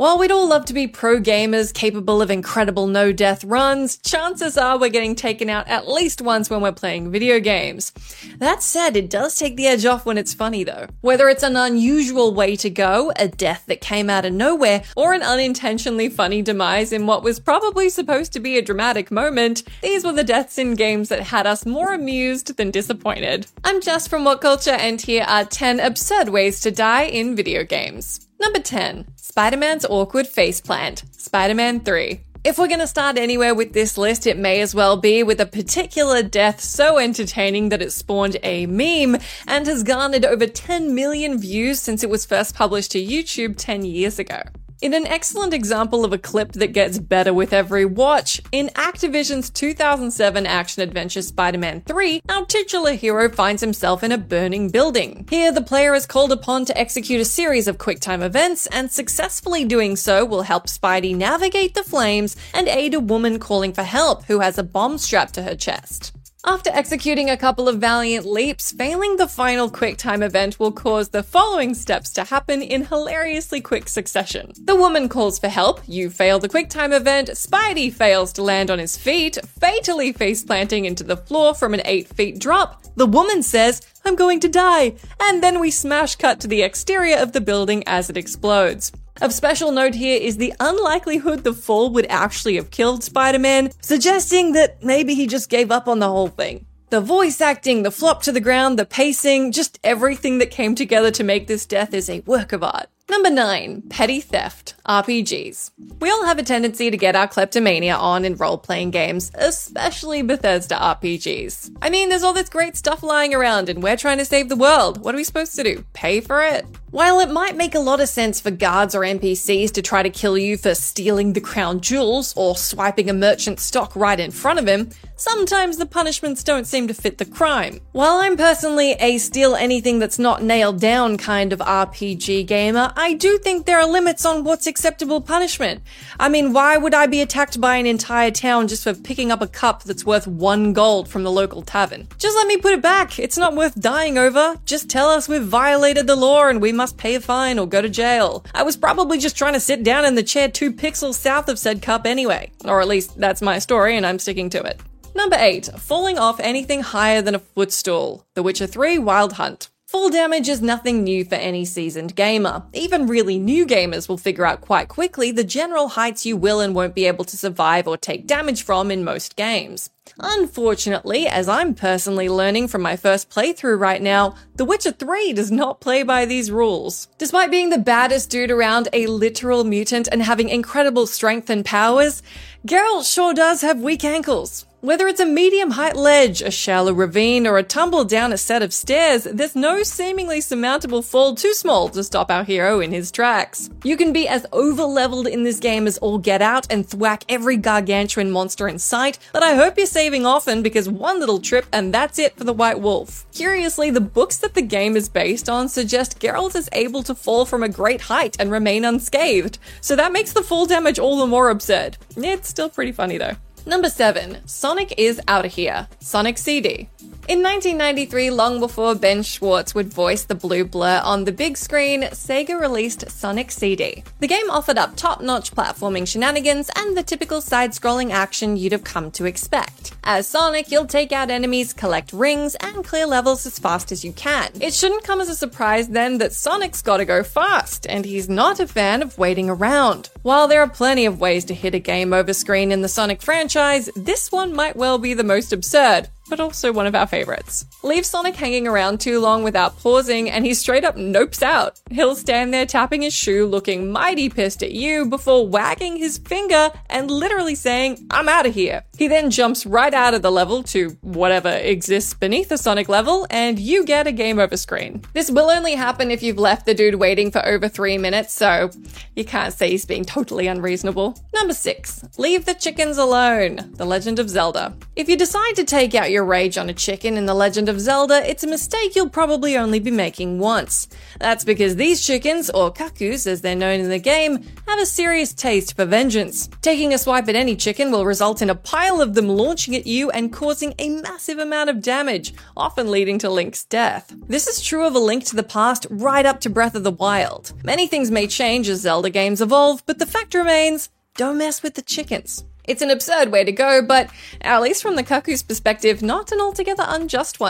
While we'd all love to be pro gamers capable of incredible no death runs, chances are we're getting taken out at least once when we're playing video games. That said, it does take the edge off when it's funny though. Whether it's an unusual way to go, a death that came out of nowhere, or an unintentionally funny demise in what was probably supposed to be a dramatic moment, these were the deaths in games that had us more amused than disappointed. I'm Jess from What Culture, and here are 10 absurd ways to die in video games. Number 10. Spider Man's awkward faceplant. Spider Man 3. If we're going to start anywhere with this list, it may as well be with a particular death so entertaining that it spawned a meme and has garnered over 10 million views since it was first published to YouTube 10 years ago. In an excellent example of a clip that gets better with every watch, in Activision's 2007 action adventure Spider Man 3, our titular hero finds himself in a burning building. Here, the player is called upon to execute a series of QuickTime events, and successfully doing so will help Spidey navigate the flames and aid a woman calling for help who has a bomb strapped to her chest. After executing a couple of valiant leaps, failing the final QuickTime event will cause the following steps to happen in hilariously quick succession. The woman calls for help, you fail the QuickTime event, Spidey fails to land on his feet, fatally face planting into the floor from an 8 feet drop. The woman says, I'm going to die, and then we smash cut to the exterior of the building as it explodes. Of special note here is the unlikelihood the fall would actually have killed Spider Man, suggesting that maybe he just gave up on the whole thing. The voice acting, the flop to the ground, the pacing, just everything that came together to make this death is a work of art. Number 9. Petty Theft. RPGs. We all have a tendency to get our kleptomania on in role playing games, especially Bethesda RPGs. I mean, there's all this great stuff lying around and we're trying to save the world. What are we supposed to do? Pay for it? While it might make a lot of sense for guards or NPCs to try to kill you for stealing the crown jewels or swiping a merchant's stock right in front of him, sometimes the punishments don't seem to fit the crime. While I'm personally a steal anything that's not nailed down kind of RPG gamer, I do think there are limits on what's acceptable punishment. I mean, why would I be attacked by an entire town just for picking up a cup that's worth one gold from the local tavern? Just let me put it back. It's not worth dying over. Just tell us we've violated the law and we must pay a fine or go to jail. I was probably just trying to sit down in the chair two pixels south of said cup anyway. Or at least that's my story and I'm sticking to it. Number 8. Falling off anything higher than a footstool. The Witcher 3 Wild Hunt. Fall damage is nothing new for any seasoned gamer. Even really new gamers will figure out quite quickly the general heights you will and won't be able to survive or take damage from in most games. Unfortunately, as I'm personally learning from my first playthrough right now, The Witcher 3 does not play by these rules. Despite being the baddest dude around, a literal mutant, and having incredible strength and powers, Geralt sure does have weak ankles. Whether it's a medium height ledge, a shallow ravine, or a tumble down a set of stairs, there's no seemingly surmountable fall too small to stop our hero in his tracks. You can be as over leveled in this game as all get out and thwack every gargantuan monster in sight, but I hope you're saving often because one little trip and that's it for the White Wolf. Curiously, the books that the game is based on suggest Geralt is able to fall from a great height and remain unscathed, so that makes the fall damage all the more absurd. It's still pretty funny though. Number 7. Sonic is out of here. Sonic CD. In 1993, long before Ben Schwartz would voice the blue blur on the big screen, Sega released Sonic CD. The game offered up top notch platforming shenanigans and the typical side scrolling action you'd have come to expect. As Sonic, you'll take out enemies, collect rings, and clear levels as fast as you can. It shouldn't come as a surprise then that Sonic's gotta go fast, and he's not a fan of waiting around. While there are plenty of ways to hit a game over screen in the Sonic franchise, this one might well be the most absurd but also one of our favorites. Leave Sonic hanging around too long without pausing, and he straight up nopes out. He'll stand there tapping his shoe, looking mighty pissed at you, before wagging his finger and literally saying, I'm out of here. He then jumps right out of the level to whatever exists beneath the Sonic level, and you get a game over screen. This will only happen if you've left the dude waiting for over three minutes, so you can't say he's being totally unreasonable. Number six, leave the chickens alone. The Legend of Zelda. If you decide to take out your rage on a chicken in The Legend of Zelda, it's a mistake you'll probably only be making once. That's because these chickens, or Cuccos as they're known in the game, have a serious taste for vengeance. Taking a swipe at any chicken will result in a pile of them launching at you and causing a massive amount of damage, often leading to Link's death. This is true of A Link to the Past right up to Breath of the Wild. Many things may change as Zelda games evolve, but the fact remains don't mess with the chickens. It's an absurd way to go, but at least from the Cucco's perspective, not an altogether unjust one.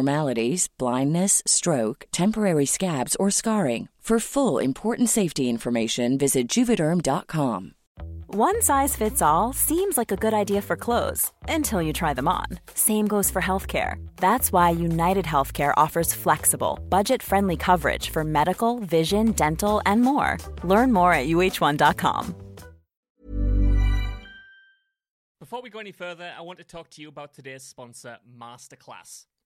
abnormalities, blindness, stroke, temporary scabs, or scarring. For full important safety information, visit juvederm.com. One size fits all seems like a good idea for clothes until you try them on. Same goes for healthcare. That's why United Healthcare offers flexible, budget friendly coverage for medical, vision, dental, and more. Learn more at uh1.com. Before we go any further, I want to talk to you about today's sponsor, Masterclass.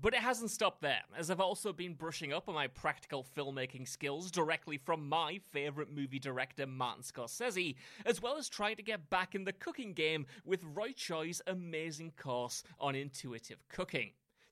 But it hasn't stopped there, as I've also been brushing up on my practical filmmaking skills directly from my favourite movie director Martin Scorsese, as well as trying to get back in the cooking game with Roy Choi's amazing course on intuitive cooking.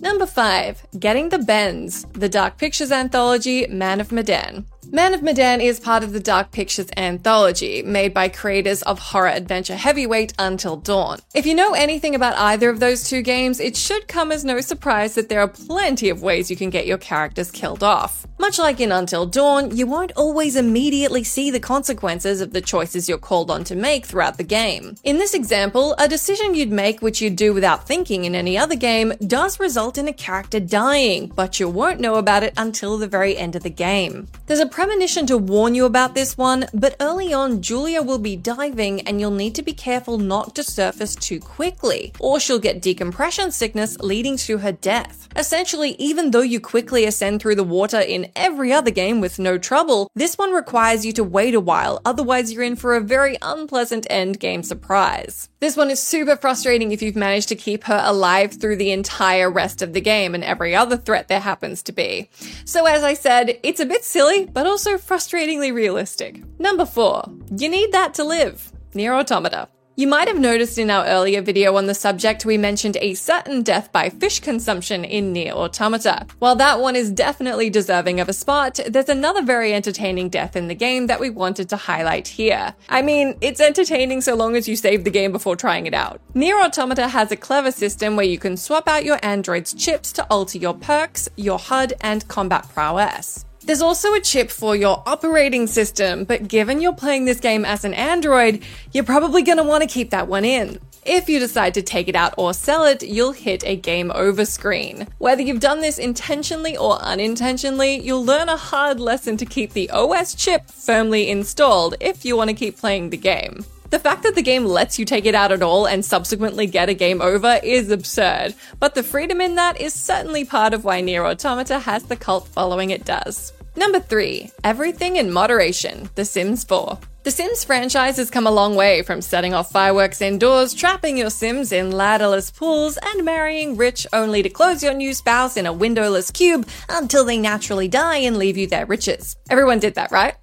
Number 5. Getting the Bends, the Dark Pictures anthology Man of Medan. Man of Medan is part of the Dark Pictures anthology, made by creators of horror adventure heavyweight Until Dawn. If you know anything about either of those two games, it should come as no surprise that there are plenty of ways you can get your characters killed off. Much like in Until Dawn, you won't always immediately see the consequences of the choices you're called on to make throughout the game. In this example, a decision you'd make which you'd do without thinking in any other game does result in a character dying, but you won't know about it until the very end of the game. There's a premonition to warn you about this one, but early on, Julia will be diving and you'll need to be careful not to surface too quickly, or she'll get decompression sickness leading to her death. Essentially, even though you quickly ascend through the water in every other game with no trouble, this one requires you to wait a while, otherwise, you're in for a very unpleasant end game surprise. This one is super frustrating if you've managed to keep her alive through the entire rest of the game and every other threat there happens to be. So, as I said, it's a bit silly, but also frustratingly realistic. Number four, you need that to live. NieR Automata. You might have noticed in our earlier video on the subject, we mentioned a certain death by fish consumption in NieR Automata. While that one is definitely deserving of a spot, there's another very entertaining death in the game that we wanted to highlight here. I mean, it's entertaining so long as you save the game before trying it out. NieR Automata has a clever system where you can swap out your android's chips to alter your perks, your HUD, and combat prowess. There's also a chip for your operating system, but given you're playing this game as an Android, you're probably going to want to keep that one in. If you decide to take it out or sell it, you'll hit a game over screen. Whether you've done this intentionally or unintentionally, you'll learn a hard lesson to keep the OS chip firmly installed if you want to keep playing the game. The fact that the game lets you take it out at all and subsequently get a game over is absurd, but the freedom in that is certainly part of why NieR Automata has the cult following it does. Number 3. Everything in Moderation The Sims 4. The Sims franchise has come a long way from setting off fireworks indoors, trapping your Sims in ladderless pools, and marrying rich only to close your new spouse in a windowless cube until they naturally die and leave you their riches. Everyone did that, right?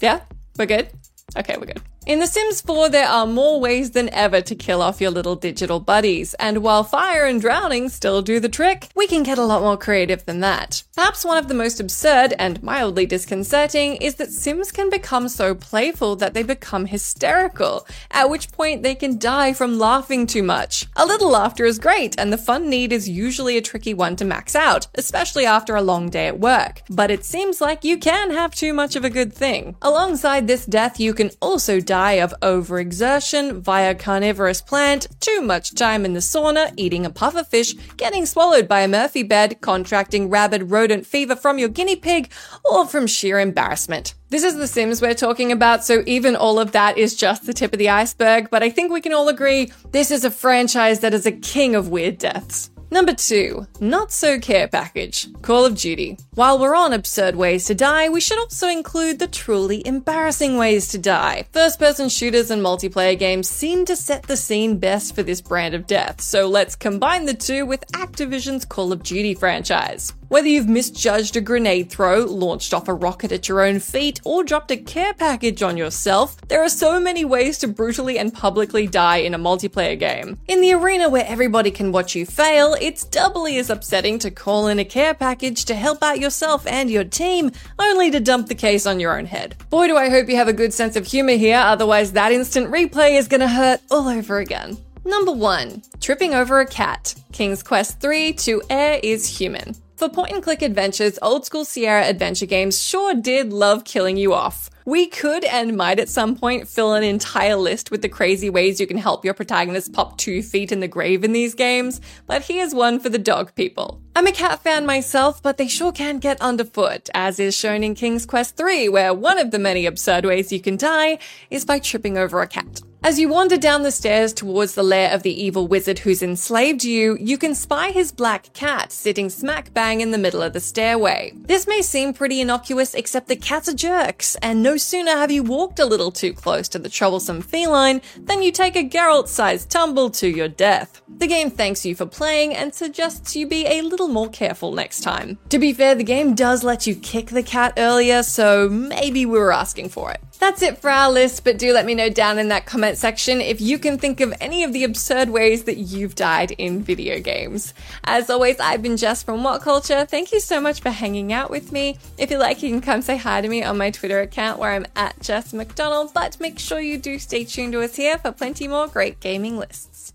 Yeah? We're good? Okay, we're good. In The Sims 4, there are more ways than ever to kill off your little digital buddies, and while fire and drowning still do the trick, we can get a lot more creative than that. Perhaps one of the most absurd and mildly disconcerting is that Sims can become so playful that they become hysterical, at which point they can die from laughing too much. A little laughter is great, and the fun need is usually a tricky one to max out, especially after a long day at work. But it seems like you can have too much of a good thing. Alongside this death, you can also die of overexertion via carnivorous plant, too much time in the sauna, eating a puffer fish, getting swallowed by a Murphy bed, contracting rabid rodent fever from your guinea pig, or from sheer embarrassment. This is The Sims we're talking about, so even all of that is just the tip of the iceberg, but I think we can all agree this is a franchise that is a king of weird deaths. Number two, not so care package, Call of Duty. While we're on absurd ways to die, we should also include the truly embarrassing ways to die. First person shooters and multiplayer games seem to set the scene best for this brand of death, so let's combine the two with Activision's Call of Duty franchise. Whether you've misjudged a grenade throw, launched off a rocket at your own feet, or dropped a care package on yourself, there are so many ways to brutally and publicly die in a multiplayer game. In the arena where everybody can watch you fail, it's doubly as upsetting to call in a care package to help out yourself and your team, only to dump the case on your own head. Boy, do I hope you have a good sense of humor here, otherwise, that instant replay is gonna hurt all over again. Number 1. Tripping over a cat. King's Quest 3 to Heir is Human. For point and click adventures, old school Sierra adventure games sure did love killing you off. We could and might at some point fill an entire list with the crazy ways you can help your protagonist pop two feet in the grave in these games, but here's one for the dog people. I'm a cat fan myself, but they sure can get underfoot, as is shown in King's Quest 3, where one of the many absurd ways you can die is by tripping over a cat. As you wander down the stairs towards the lair of the evil wizard who's enslaved you, you can spy his black cat sitting smack bang in the middle of the stairway. This may seem pretty innocuous, except the cats are jerks, and no sooner have you walked a little too close to the troublesome feline than you take a Geralt sized tumble to your death. The game thanks you for playing and suggests you be a little more careful next time. To be fair, the game does let you kick the cat earlier, so maybe we were asking for it. That's it for our list, but do let me know down in that comment section if you can think of any of the absurd ways that you've died in video games. As always, I've been Jess from What Culture. Thank you so much for hanging out with me. If you like, you can come say hi to me on my Twitter account where I'm at Jess McDonell, but make sure you do stay tuned to us here for plenty more great gaming lists.